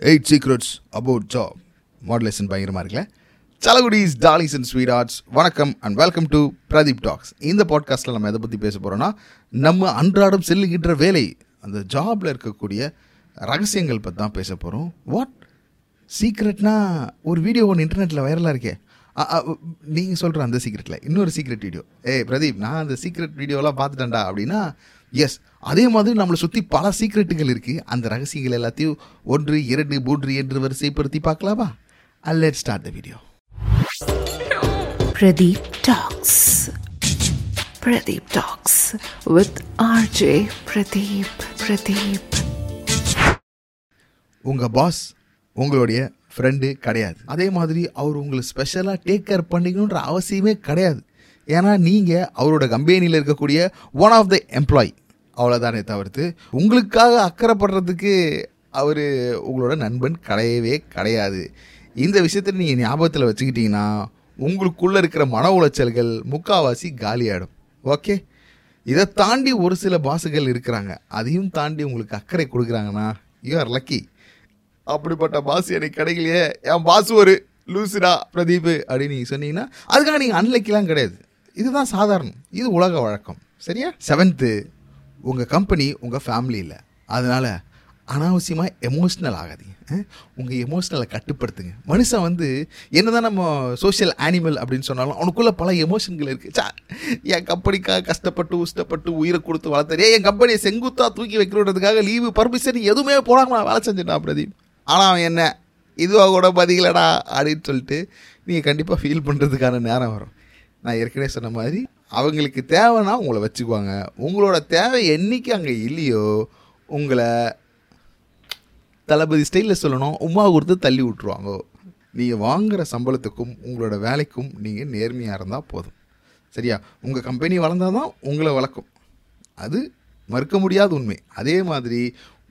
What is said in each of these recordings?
Eight secrets about job மாடலேஷன் பயங்கரமாக இருக்குல்ல? சலகுடிஸ் டாலிஸ் அண்ட் ஸ்வீட் ஆர்ட்ஸ் வணக்கம் and welcome to Pradeep Talks இந்த பாட்காஸ்ட்டில் நம்ம எதை பற்றி பேச போகிறோன்னா நம்ம அன்றாடம் செல்லுகின்ற வேலை அந்த ஜாபில் இருக்கக்கூடிய ரகசியங்கள் பற்றி தான் பேச போகிறோம் வாட் சீக்ரெட்னா ஒரு வீடியோ ஒன்று இன்டர்நெட்டில் வைரலாக இருக்கே. நீங்கள் சொல்கிற அந்த சீக்ரெட்டில் இன்னொரு சீக்ரெட் வீடியோ ஏய் பிரதீப் நான் அந்த சீக்ரெட் வீடியோலாம் பார்த்துட்டேன்டா அப்படின்னா எஸ் அதே மாதிரி நம்மளை சுற்றி பல சீக்ரெட்டுகள் இருக்குது அந்த ரகசியங்கள் எல்லாத்தையும் ஒன்று இரண்டு மூன்று என்று வரிசைப்படுத்தி பார்க்கலாமா let start the video Pradeep Talks. Pradeep Talks with RJ Pradeep. Pradeep. உங்கள் பாஸ் உங்களுடைய ஃப்ரெண்டு கிடையாது. அதே மாதிரி அவர் உங்களை ஸ்பெஷலாக டேக் கேர் பண்ணிக்கணுன்ற அவசியமே கிடையாது. ஏன்னா நீங்கள் அவரோட கம்பெனியில் இருக்கக்கூடிய ஒன் ஆஃப் த எம்ப்ளாயி அவ்வளோதானே தவிர்த்து உங்களுக்காக அக்கறைப்படுறதுக்கு அவர் உங்களோட நண்பன் கிடையவே கிடையாது. இந்த விஷயத்தை நீங்கள் ஞாபகத்தில் வச்சுக்கிட்டீங்கன்னா உங்களுக்குள்ளே இருக்கிற மன உளைச்சல்கள் முக்காவாசி காலியாகிடும் ஓகே? இதை தாண்டி ஒரு சில பாசுகள் இருக்கிறாங்க. அதையும் தாண்டி உங்களுக்கு அக்கறை கொடுக்குறாங்கன்னா யூ ஆர் லக்கி அப்படிப்பட்ட பாஸ் எனக்கு கிடைக்கலையே. என் பாஸ் ஒரு லூசுடா பிரதீப் அப்படின்னு நீங்கள் சொன்னீங்கன்னா அதுக்காக நீங்கள் அன்லக்கிலாம் கிடையாது. இதுதான் சாதாரணம். இது உலக வழக்கம். சரியா? செவன்த்து உங்கள் கம்பெனி உங்கள் ஃபேமிலி இல்லை அதனால் அனாவசியமாக எமோஷ்னல் ஆகாதீங்க. உங்கள் எமோஷ்னலை கட்டுப்படுத்துங்க. மனுஷன் வந்து என்னதான் நம்ம சோஷியல் அனிமல் அப்படின்னு சொன்னாலும் அவனுக்குள்ளே பல எமோஷன்கள் இருக்குது சா என் கம்பெனிக்காக கஷ்டப்பட்டு உஷ்டப்பட்டு உயிரை கொடுத்து வளர்த்தரே என் கம்பெனியை செங்குத்தாக தூக்கி வைக்கிறதுக்காக லீவு பர்மிஷன் எதுவுமே போடாமல் வேலை செஞ்சிட்டான் பிரதீப். ஆனால் அவன் என்ன இதுவாக கூட பதிகலடா அப்படின்னு சொல்லிட்டு நீங்கள் கண்டிப்பாக ஃபீல் பண்ணுறதுக்கான நேரம் வரும். நான் ஏற்கனவே சொன்ன மாதிரி அவங்களுக்கு தேவைன்னா உங்களை வச்சுக்குவாங்க. உங்களோட தேவை என்னைக்கு அங்கே இல்லையோ உங்களை தளபதி ஸ்டைலில் சொல்லணும் உமா கொடுத்து தள்ளி விட்ருவாங்க நீங்கள் வாங்குகிற சம்பளத்துக்கும் உங்களோட வேலைக்கும் நீங்கள் நேர்மையாக இருந்தால் போதும். சரியா? உங்கள் கம்பெனி வளர்ந்தால் தான் உங்களை வளர்க்கும். அது மறுக்க முடியாத உண்மை. அதே மாதிரி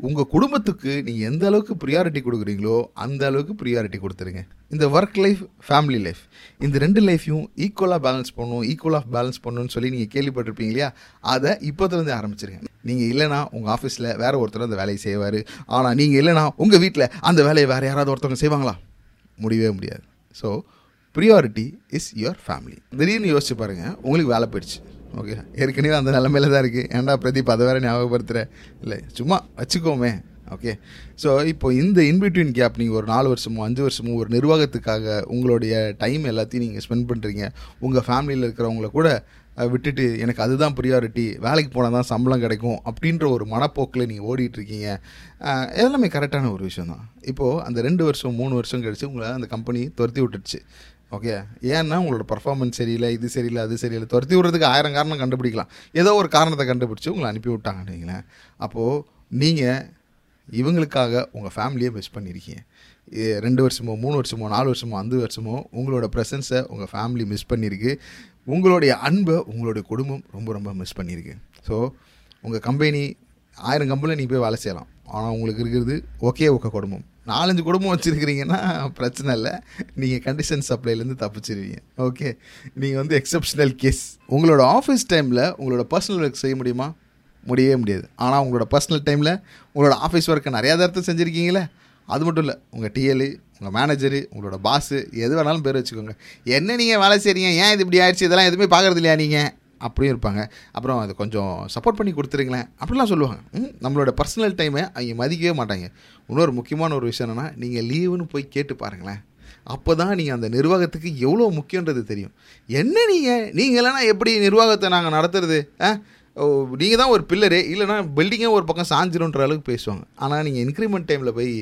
உங்கள் குடும்பத்துக்கு நீங்கள் எந்த அளவுக்கு ப்ரியாரிட்டி கொடுக்குறீங்களோ அந்த அளவுக்கு ப்ரியாரிட்டி கொடுத்துருங்க. இந்த ஒர்க் லைஃப் ஃபேமிலி லைஃப் இந்த ரெண்டு லைஃப்பையும் ஈக்குவலாக பேலன்ஸ் பண்ணணும் ஈக்குவல் ஆஃப் பேலன்ஸ் பண்ணணும்னு சொல்லி நீங்கள் கேள்விப்பட்டிருப்பீங்க இல்லையா? அதை இப்போத்துலேருந்து ஆரம்பிச்சிருங்க. நீங்கள் இல்லைனா உங்கள் ஆஃபீஸில் வேறு ஒருத்தர் அந்த வேலையை செய்வார். ஆனால் நீங்கள் இல்லைனா உங்கள் வீட்டில் அந்த வேலையை வேறு யாராவது ஒருத்தவங்க செய்வாங்களா? முடியவே முடியாது. So priority is your family திடீர்னு யோசிச்சு பாருங்கள் உங்களுக்கு வேலை போயிடுச்சு. ஓகே. ஏற்கனவே அந்த நிலமையில தான் இருக்குது ஏன்டா பிரதீப் அதை வேறு ஞாபகப்படுத்துகிறேன் இல்லை சும்மா வச்சுக்கோமே. ஓகே. ஸோ இப்போ இந்த இன்பிட்வீன் கேப் நீங்கள் ஒரு நாலு வருஷமோ அஞ்சு வருஷமோ ஒரு நிர்வாகத்துக்காக உங்களுடைய டைம் எல்லாத்தையும் நீங்கள் ஸ்பெண்ட் பண்ணுறீங்க உங்கள் ஃபேமிலியில் இருக்கிறவங்கள கூட விட்டுட்டு எனக்கு அதுதான் ப்ரியாரிட்டி வேலைக்கு போனால் தான் சம்பளம் கிடைக்கும் அப்படின்ற ஒரு மனப்போக்கில் நீங்கள் ஓடிட்டுருக்கீங்க எல்லாமே கரெக்டான ஒரு விஷயம் தான் இப்போது அந்த ரெண்டு வருஷம் மூணு வருஷம் கழித்து உங்களை அந்த கம்பெனி துரத்தி விட்டுடுச்சு. ஓகே ஏன்னா உங்களோட பர்ஃபார்மன்ஸ் சரியில்லை இது சரியில்லை அது சரியில்லை துரத்தி விடுறதுக்கு ஆயிரம் காரணம் கண்டுபிடிக்கலாம். ஏதோ ஒரு காரணத்தை கண்டுபிடிச்சி உங்களை அனுப்பி விட்டாங்கன்னு வைங்களேன். அப்போது நீங்கள் இவங்களுக்காக உங்கள் ஃபேமிலியை மிஸ் பண்ணியிருக்கீங்க ரெண்டு வருஷமோ மூணு வருஷமோ நாலு வருஷமோ அஞ்சு வருஷமோ உங்களோட ப்ரெசன்ஸை உங்கள் ஃபேமிலி மிஸ் பண்ணியிருக்கு உங்களுடைய அன்பை உங்களுடைய குடும்பம் ரொம்ப ரொம்ப மிஸ் பண்ணியிருக்கு ஸோ உங்கள் கம்பெனி ஆயிரம் கம்பெனியில் நீங்கள் போய் வேலை செய்யலாம். ஆனால் உங்களுக்கு இருக்கிறது ஒகே ஒக்க குடும்பம். நாலஞ்சு குடும்பம் வச்சுருக்கிறீங்கன்னா பிரச்சனை இல்லை. நீங்கள் கண்டிஷன் சப்ளைலேருந்து தப்பிச்சிருவீங்க. ஓகே நீங்கள் வந்து எக்ஸப்ஷனல் கேஸ் உங்களோட ஆஃபீஸ் டைமில் உங்களோட பர்சனல் ஒர்க் செய்ய முடியுமா? முடியவே முடியாது. ஆனால் உங்களோட பர்சனல் டைமில் உங்களோட ஆஃபீஸ் ஒர்க்கை நிறையா தரத்தை செஞ்சுருக்கீங்களே அது மட்டும் இல்லை. உங்கள் டிஎல் உங்கள் மேனேஜரு உங்களோட பாஸு எது வேணாலும் பேர் வச்சுக்கோங்க. என்ன நீங்கள் வேலை செய்கிறீங்க ஏன் இது இப்படி ஆயிடுச்சு? இதெல்லாம் எதுவுமே பார்க்குறது இல்லையா நீங்கள் அப்படியும் இருப்பாங்க. அப்புறம் அது கொஞ்சம் சப்போர்ட் பண்ணி கொடுத்துருங்களேன். அப்படிலாம் சொல்லுவாங்க. ம், நம்மளோட பர்சனல் டைமை அவங்க மதிக்கவே மாட்டாங்க. இன்னொரு முக்கியமான ஒரு விஷயம் என்னென்னா நீங்கள் லீவுன்னு போய் கேட்டு பாருங்களேன். அப்போ தான் நீங்கள் அந்த நிர்வாகத்துக்கு எவ்வளோ முக்கியன்றது தெரியும். என்ன நீங்கள் நீங்கள் இல்லைன்னா எப்படி நிர்வாகத்தை நாங்கள் நடத்துறது? ஆ? நீங்கள் தான் ஒரு பில்லரு இல்லைனா பில்டிங்கே ஒரு பக்கம் சாஞ்சிரும்ன்ற அளவுக்கு பேசுவாங்க. ஆனால் நீங்கள் இன்க்ரிமெண்ட் டைமில் போய்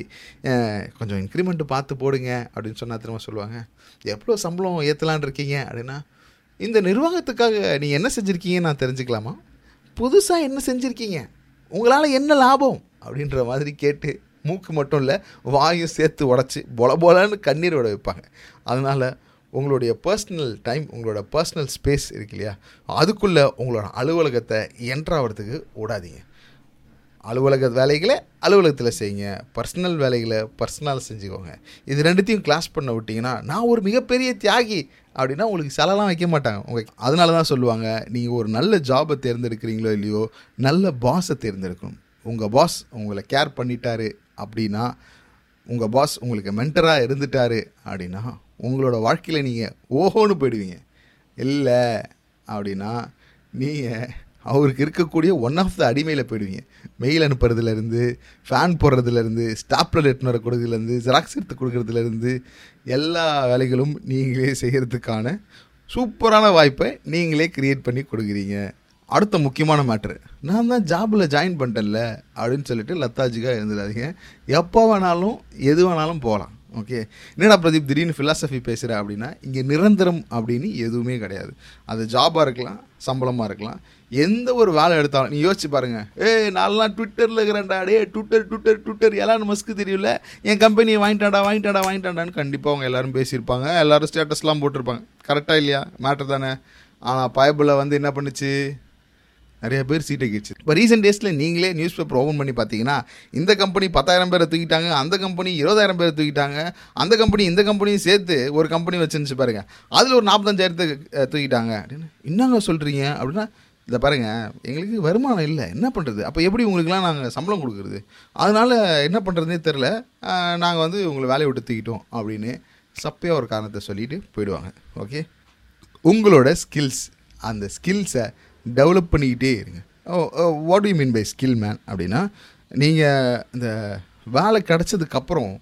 கொஞ்சம் இன்க்ரிமெண்ட்டு பார்த்து போடுங்க அப்படின்னு சொன்னால் திரும்ப சொல்லுவாங்க. எவ்வளோ சம்பளம் ஏற்றலான் இருக்கீங்க? அப்படின்னா இந்த நிர்வாகத்துக்காக நீங்கள் என்ன செஞ்சுருக்கீங்கன்னு நான் தெரிஞ்சுக்கலாமா? புதுசாக என்ன செஞ்சுருக்கீங்க? உங்களால் என்ன லாபம்? அப்படின்ற மாதிரி கேட்டு மூக்கு மட்டும் இல்லை வாயும் சேர்த்து உடச்சி பொல பொலன்னு கண்ணீர் விட வைப்பாங்க. அதனால் உங்களுடைய பர்சனல் டைம் உங்களோட பர்சனல் ஸ்பேஸ் இருக்கு இல்லையா? அதுக்குள்ளே உங்களோட அலுவலகத்தை என்ட்ராகிறதுக்கு விடாதீங்க. அலுவலக வேலைகளை அலுவலகத்தில் செய்யுங்க. பர்சனல் வேலைகளை பர்சனலாக செஞ்சுக்கோங்க. இது ரெண்டுத்தையும் கிளாஸ் பண்ண விட்டிங்கன்னா நான் ஒரு மிகப்பெரிய தியாகி அப்படின்னா உங்களுக்கு செலலாம் வைக்க மாட்டாங்க. உங்களுக்கு அதனால தான் சொல்லுவாங்க நீங்கள் ஒரு நல்ல ஜாபை தேர்ந்தெடுக்கிறீங்களோ இல்லையோ நல்ல பாஸை தேர்ந்தெடுக்கணும். உங்கள் பாஸ் உங்களை கேர் பண்ணிட்டாரு அப்படின்னா உங்கள் பாஸ் உங்களுக்கு மென்டராக இருந்துட்டாரு அப்படின்னா உங்களோட வாழ்க்கையில் நீங்கள் ஓஹோன்னு போயிடுவீங்க. இல்லை அப்படின்னா நீங்கள் அவருக்கு இருக்கக்கூடிய ஒன் ஆஃப் த அடிமையில் போயிடுவீங்க. மெயில் அனுப்புறதுலேருந்து ஃபேன் போடுறதுலேருந்து ஸ்டாப்லர் எடுத்துன்னு வர கொடுக்குறதுலேருந்து ஜெராக்ஸ் எடுத்து கொடுக்குறதுலேருந்து எல்லா வேலைகளும் நீங்களே செய்கிறதுக்கான சூப்பரான வாய்ப்பை நீங்களே கிரியேட் பண்ணி கொடுக்குறீங்க. அடுத்த முக்கியமான மேட்ரு நான் தான் ஜாபில் ஜாயின் பண்ணிட்டேன்ல அப்படின்னு சொல்லிட்டு லத்தாஜிக்காக இருந்துடாதீங்க எப்போ வேணாலும் எது வேணாலும் போகலாம். ஓகே என்னடா பிரதீப் திடீர்னு ஃபிலாசபி பேசுகிற அப்படின்னா இங்கே நிரந்தரம் அப்படின்னு எதுவுமே கிடையாது. அது ஜாபாக இருக்கலாம் சம்பளமாக இருக்கலாம். எந்த ஒரு வேலை எடுத்தாலும் நீ யோசிச்சு பாருங்க. ஏ நான்லாம் ட்விட்டரில் இருக்கிறேன்டா டே ட்விட்டர் ட்விட்டர் ட்விட்டர் எல்லாம் மஸ்க்கு தெரியல என் கம்பெனியை வாங்கிட்டாடா வாங்கிட்டாடா வாங்கிட்டாடான்னு கண்டிப்பாக அவங்க எல்லாரும் பேசியிருப்பாங்க. எல்லாரும் ஸ்டேட்டஸ்லாம் போட்டிருப்பாங்க. கரெக்டாக இல்லையா? மேட்டர் தானே? ஆனால் பயபில் வந்து என்ன பண்ணுச்சு? நிறைய பேர் சீட்டை கிடுச்சு இப்போ ரீசெண்ட் டேஸில் நீங்களே நியூஸ் பேப்பர் ஓப்பன் பண்ணி பார்த்தீங்கன்னா இந்த கம்பெனி பத்தாயிரம் பேரை தூக்கிட்டாங்க அந்த கம்பெனி இருபதாயிரம் பேரை தூக்கிட்டாங்க அந்த கம்பெனி இந்த கம்பெனியும் சேர்த்து ஒரு கம்பெனி வச்சுருந்துச்சு பாருங்க. அதில் ஒரு நாற்பத்தஞ்சாயிரத்தை தூக்கிட்டாங்க. அப்படின்னு என்னங்க சொல்கிறீங்க அப்படின்னா இதை பாருங்க எங்களுக்கு வருமானம் இல்லை. என்ன பண்ணுறது அப்போ எப்படி உங்களுக்குலாம் நாங்கள் சம்பளம் கொடுக்குறது? அதனால் என்ன பண்ணுறதுனே தெரில நாங்கள் வந்து உங்களை வேலையை விட்டு தூக்கிட்டோம் அப்படின்னு சப்பையாக ஒரு காரணத்தை சொல்லிட்டு போயிடுவாங்க. ஓகே உங்களோட ஸ்கில்ஸ் அந்த ஸ்கில்ஸை டெவலப் பண்ணிக்கிட்டே இருங்க. ஓ what you mean by skill man அப்படின்னா நீங்கள் இந்த வேலை கிடச்சதுக்கப்புறம்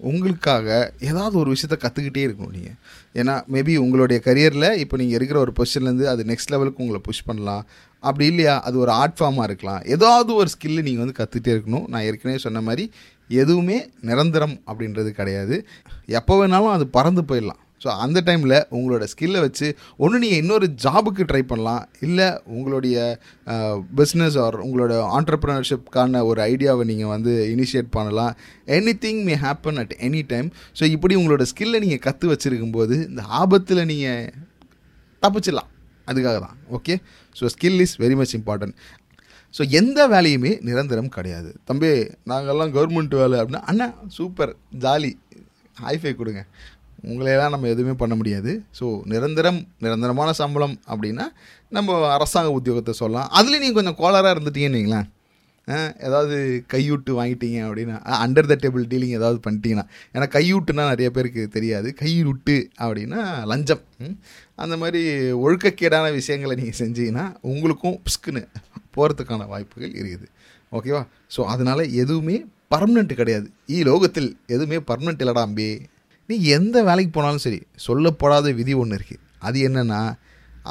உங்களுக்காக ஏதாவது ஒரு விஷயத்த கற்றுக்கிட்டே இருக்கணும் நீங்கள் ஏன்னா மேபி உங்களுடைய கரியரில் இப்போ நீங்கள் இருக்கிற ஒரு பொசிஷன்லேருந்து அது நெக்ஸ்ட் லெவலுக்கு உங்களை புஷ் பண்ணலாம். அப்படி இல்லையா அது ஒரு ஆர்ட் ஃபார்மாக இருக்கலாம். ஏதாவது ஒரு ஸ்கில்லு நீங்கள் வந்து கற்றுக்கிட்டே இருக்கணும். நான் ஏற்கனவே சொன்ன மாதிரி எதுவுமே நிரந்தரம் அப்படின்றது கிடையாது. எப்போ வேணாலும் அது பறந்து போயிடலாம். ஸோ அந்த டைமில் உங்களோட ஸ்கில்லை வச்சு ஒன்று நீங்கள் இன்னொரு ஜாபுக்கு ட்ரை பண்ணலாம். இல்லை உங்களுடைய பிஸ்னஸ் ஆர் உங்களோட ஆண்டர்ப்ரனர்ஷிப்கான ஒரு ஐடியாவை நீங்கள் வந்து இனிஷியேட் பண்ணலாம். Any thing may happen at any time so இப்படி உங்களோட ஸ்கில்லை நீங்கள் கற்று வச்சுருக்கும் போது இந்த ஆபத்தில் நீங்கள் தப்பிச்சிடலாம். அதுக்காக தான். Okay so skill is very much important so எந்த வேலையுமே நிரந்தரம் கிடையாது. தம்பி நாங்கள்லாம் கவர்மெண்ட் வேலை அப்படின்னா அண்ணா சூப்பர் ஜாலி ஹைஃபை கொடுங்க. உங்களையெல்லாம் நம்ம எதுவுமே பண்ண முடியாது. ஸோ நிரந்தரம் நிரந்தரமான சம்பளம் அப்படின்னா நம்ம அரசாங்க உத்தியோகத்தை சொல்லலாம். அதுலேயும் நீங்கள் கொஞ்சம் கோளாராக இருந்துட்டீங்கன்னு வைங்களேன். ஏதாவது கையூட்டு வாங்கிட்டீங்க அப்படின்னா அண்டர் த டேபிள் டீலிங் ஏதாவது பண்ணிட்டீங்கன்னா ஏன்னா கையூட்டுனா நிறைய பேருக்கு தெரியாது. கையூட்டு அப்படின்னா லஞ்சம். அந்த மாதிரி ஒழுக்கக்கேடான விஷயங்களை நீங்கள் செஞ்சீங்கன்னா உங்களுக்கும் பிஸ்குன்னு போகிறதுக்கான வாய்ப்புகள் இருக்குது. ஓகேவா ஸோ அதனால் எதுவுமே பர்மனெண்ட் கிடையாது. ஈ லோகத்தில் எதுவுமே பர்மனெண்ட் இல்லடா அம்பே. நீ எந்த வேலைக்கு போனாலும் சரி சொல்லப்படாத விதி ஒன்று இருக்குது அது என்னென்னா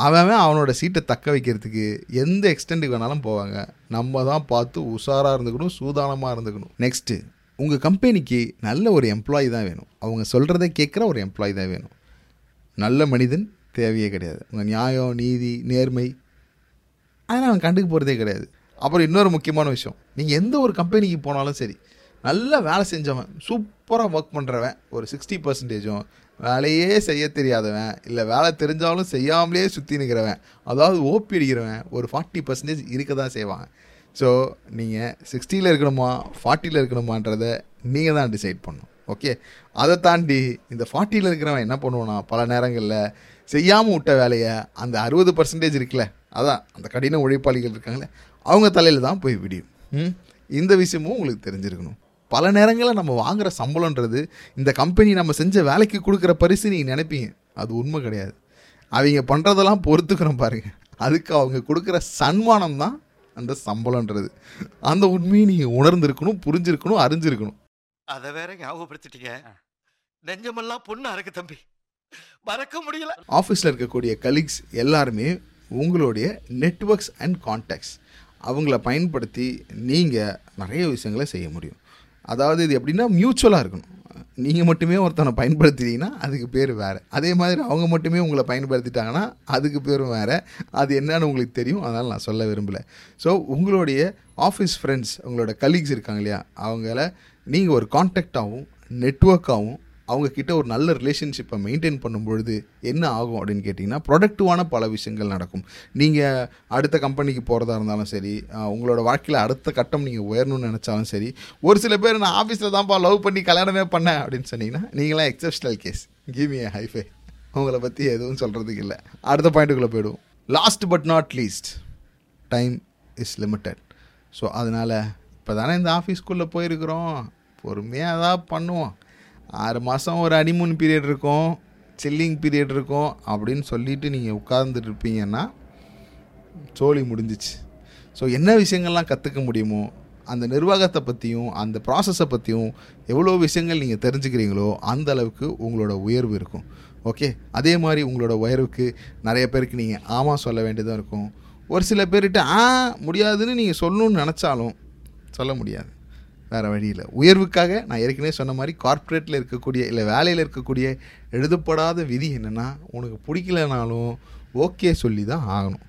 அவன் அவன் அவனோட சீட்டை தக்க வைக்கிறதுக்கு எந்த எக்ஸ்டெண்ட்டுக்கு வேணாலும் போவாங்க. நம்ம தான் பார்த்து உஷாராக இருந்துக்கணும் சூதானமாக இருந்துக்கணும். நெக்ஸ்ட்டு உங்கள் கம்பெனிக்கு நல்ல ஒரு எம்ப்ளாயி தான் வேணும். அவங்க சொல்கிறத கேட்குற ஒரு எம்ப்ளாயி தான் வேணும். நல்ல மனிதன் தேவையே கிடையாது. உங்கள் நியாயம் நீதி நேர்மை அதெல்லாம் அவன் கண்டுக்கு போகிறதே கிடையாது. அப்புறம் இன்னொரு முக்கியமான விஷயம். நீங்கள் எந்த ஒரு கம்பெனிக்கு போனாலும் சரி நல்லா வேலை செஞ்சவன் சூப்பராக ஒர்க் பண்ணுறவன் ஒரு சிக்ஸ்டி பர்சன்டேஜும் வேலையே செய்ய தெரியாதவன் இல்லை வேலை தெரிஞ்சாலும் செய்யாமலே சுற்றி நிற்கிறவன் அதாவது ஓப்பி அடிக்கிறவன் ஒரு ஃபார்ட்டி பர்சன்டேஜ் இருக்க தான் செய்வாங்க. ஸோ நீங்கள் சிக்ஸ்டியில் இருக்கணுமா ஃபார்ட்டியில் இருக்கணுமான்றதை நீங்கள் தான் டிசைட் பண்ணணும். ஓகே அதை தாண்டி இந்த ஃபார்ட்டியில் இருக்கிறவன் என்ன பண்ணுவானா பல நேரங்களில் செய்யாமல் விட்ட வேலையை அந்த அறுபது பர்சன்டேஜ் இருக்குல்ல அதான் அந்த கடின உழைப்பாளிகள் இருக்காங்களே அவங்க தலையில் தான் போய் விடியும். இந்த விஷயமும் உங்களுக்கு தெரிஞ்சிருக்கணும். பல நேரங்களில் நம்ம வாங்குற சம்பளன்றது இந்த கம்பெனி நம்ம செஞ்ச வேலைக்கு கொடுக்குற பரிசு நீங்கள் நினைப்பீங்க. அது உண்மை கிடையாது. அவங்க பண்ணுறதெல்லாம் பொறுத்துக்கிறோம் பாருங்க. அதுக்கு அவங்க கொடுக்குற சன்மானம் தான் அந்த சம்பளன்றது அந்த உண்மையை நீங்கள் உணர்ந்திருக்கணும் புரிஞ்சிருக்கணும் அறிஞ்சிருக்கணும். அத வேற ஞாபகப்படுத்திட்டீங்க. நெஞ்சமெல்லாம் பொண்ணா இருக்கு தம்பி. மறக்க முடியல. ஆஃபீஸில் இருக்கக்கூடிய கலீக்ஸ் எல்லாருமே உங்களுடைய நெட்வொர்க்ஸ் அண்ட் கான்டாக்ட்ஸ் அவங்கள பயன்படுத்தி நீங்கள் நிறைய விஷயங்களை செய்ய முடியும். அதாவது இது எப்படின்னா மியூச்சுவலாக இருக்கணும். நீங்கள் மட்டுமே ஒருத்தனை பயன்படுத்திட்டீங்கன்னா அதுக்கு பேர் வேறு. அதே மாதிரி அவங்க மட்டுமே உங்களை பயன்படுத்திட்டாங்கன்னா அதுக்கு பேரும் வேறு. அது என்னன்னு உங்களுக்கு தெரியும். அதனால் நான் சொல்ல விரும்பலை. ஸோ உங்களுடைய ஆஃபீஸ் ஃப்ரெண்ட்ஸ் உங்களோட கலீக்ஸ் இருக்காங்க இல்லையா? அவங்கள நீங்கள் ஒரு கான்டாக்டாகவும் நெட்ஒர்க்காகவும் அவங்க கிட்ட ஒரு நல்ல ரிலேஷன்ஷிப்பை மெயின்டைன் பண்ணும் பொழுது என்ன ஆகும் அப்படின்னு கேட்டிங்கன்னா ப்ரொடக்டிவான பல விஷயங்கள் நடக்கும். நீங்கள் அடுத்த கம்பெனிக்கு போகிறதா இருந்தாலும் சரி உங்களோட வாழ்க்கையில் அடுத்த கட்டம் நீங்கள் உயரணும்னு நினச்சாலும் சரி ஒரு சில பேர் நான் ஆஃபீஸில் தான்ப்பா லவ் பண்ணி கல்யாணமே பண்ணேன் அப்படின்னு சொன்னீங்கன்னா நீங்களாம் எக்ஸப்ஷனல் கேஸ் கிவ் ஹைஃபை உங்களை பற்றி எதுவும் சொல்கிறதுக்கு இல்லை. அடுத்த பாயிண்ட்டுக்குள்ளே போயிடும் last but not least time is limited so அதனால் இப்போ தானே இந்த ஆஃபீஸ்க்குள்ளே போயிருக்கிறோம். பொறுமையாக தான் பண்ணுவோம். ஆறு மாதம் ஒரு அனிமூன் பீரியட் இருக்கும் சில்லிங் பீரியட் இருக்கும் அப்படின்னு சொல்லிட்டு நீங்கள் உட்கார்ந்துட்டு இருப்பீங்கன்னா சோழி முடிஞ்சிச்சு. ஸோ என்ன விஷயங்கள்லாம் கற்றுக்க முடியுமோ அந்த நிர்வாகத்தை பற்றியும் அந்த ப்ராசஸை பற்றியும் எவ்வளோ விஷயங்கள் நீங்கள் தெரிஞ்சுக்கிறீங்களோ அந்த அளவுக்கு உங்களோட உயர்வு இருக்கும். ஓகே அதே மாதிரி உங்களோட உயர்வுக்கு நிறைய பேருக்கு நீங்கள் ஆமாம் சொல்ல வேண்டியதாக இருக்கும். ஒரு சில பேர்கிட்ட ஆ முடியாதுன்னு நீங்கள் சொல்லணும்னு நினச்சாலும் சொல்ல முடியாது. வேறு வழியில் உயர்வுக்காக நான் ஏற்கனவே சொன்ன மாதிரி கார்ப்பரேட்டில் இருக்கக்கூடிய இல்லை வேலையில் இருக்கக்கூடிய எழுதப்படாத விதி என்னென்னா உனக்கு பிடிக்கலனாலும் ஓகே சொல்லி தான் ஆகணும்.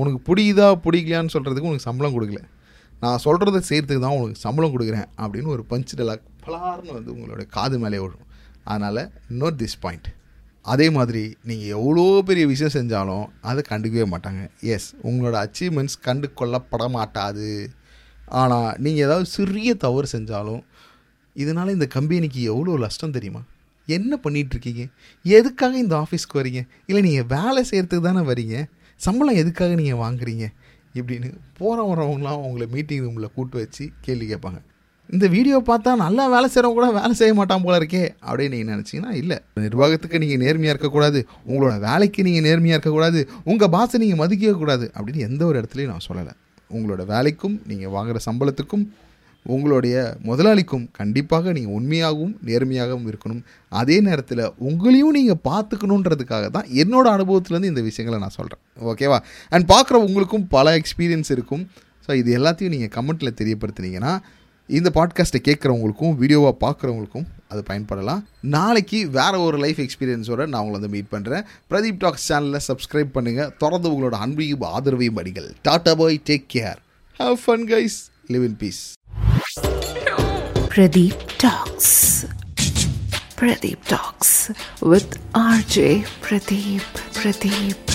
உனக்கு பிடிக்குதா பிடிக்கலையான்னு சொல்கிறதுக்கு உனக்கு சம்பளம் கொடுக்கல. நான் சொல்கிறத செய்கிறதுக்கு தான் உனக்கு சம்பளம் கொடுக்குறேன் அப்படின்னு ஒரு பஞ்ச் டெலாக் பலார்னு வந்து உங்களுடைய காது மேலே விழும் அதனால் நோட் திஸ் பாயிண்ட் அதே மாதிரி நீங்கள் எவ்வளோ பெரிய விஷயம் செஞ்சாலும் அதை கண்டுக்கவே மாட்டாங்க. எஸ் உங்களோட அச்சீவ்மெண்ட்ஸ் கண்டு கொள்ளப்பட மாட்டாது. ஆனால் நீங்கள் ஏதாவது சிறிய தவறு செஞ்சாலும் இதனால் இந்த கம்பெனிக்கு எவ்வளோ நஷ்டம் தெரியுமா? என்ன பண்ணிகிட்ருக்கீங்க எதுக்காக இந்த ஆஃபீஸ்க்கு வரீங்க? இல்லை நீங்கள் வேலை செய்கிறதுக்கு தானே வரீங்க? சம்பளம் எதுக்காக நீங்கள் வாங்குறீங்க? இப்படின்னு போகிற வரவங்களாம் உங்களை மீட்டிங் ரூமில் கூட்டு வச்சு கேள்வி கேட்பாங்க. இந்த வீடியோ பார்த்தா நல்லா வேலை செய்கிறவங்க கூட வேலை செய்ய மாட்டான் போல இருக்கே அப்படின்னு நீங்கள் நினச்சிங்கன்னா இல்லை. நிர்வாகத்துக்கு நீங்கள் நேர்மையாக இருக்கக்கூடாது. உங்களோட வேலைக்கு நீங்கள் நேர்மையாக இருக்கக்கூடாது. உங்கள் பாஸை நீங்கள் மதிக்கவே கூடாது அப்படின்னு எந்த ஒரு இடத்துலையும் நான் சொல்லலை. உங்களோட வேலைக்கும் நீங்கள் வாங்குகிற சம்பளத்துக்கும் உங்களுடைய முதலாளிக்கும் கண்டிப்பாக நீங்கள் உண்மையாகவும் நேர்மையாகவும் இருக்கணும். அதே நேரத்தில் உங்களையும் நீங்கள் பார்த்துக்கணுன்றதுக்காக தான் என்னோடய அனுபவத்துலேருந்து இந்த விஷயங்களை நான் சொல்கிறேன் ஓகேவா அண்ட் பார்க்குற உங்களுக்கும் பல எக்ஸ்பீரியன்ஸ் இருக்கும். ஸோ இது எல்லாத்தையும் நீங்கள் கமெண்ட்டில் தெரியப்படுத்துனீங்கன்னா இந்த பாட்காஸ்ட்டை கேட்குறவங்களுக்கும் வீடியோவாக பார்க்குறவங்களுக்கும் அது பயன்படலாம். நாளைக்கு வேற ஒரு லைஃப் எக்ஸ்பீரியன்ஸோடு நான் உங்களை வந்து மீட் பண்ணுறேன் பிரதீப் டாக்ஸ் சேனலில் சப்ஸ்கிரைப் பண்ணுங்கள் தொடர்ந்து உங்களோட அன்பையும் ஆதரவையும் அடிகள் tata bye take care have fun guys live in peace Pradeep Talks. Pradeep Talks with RJ Pradeep Pradeep.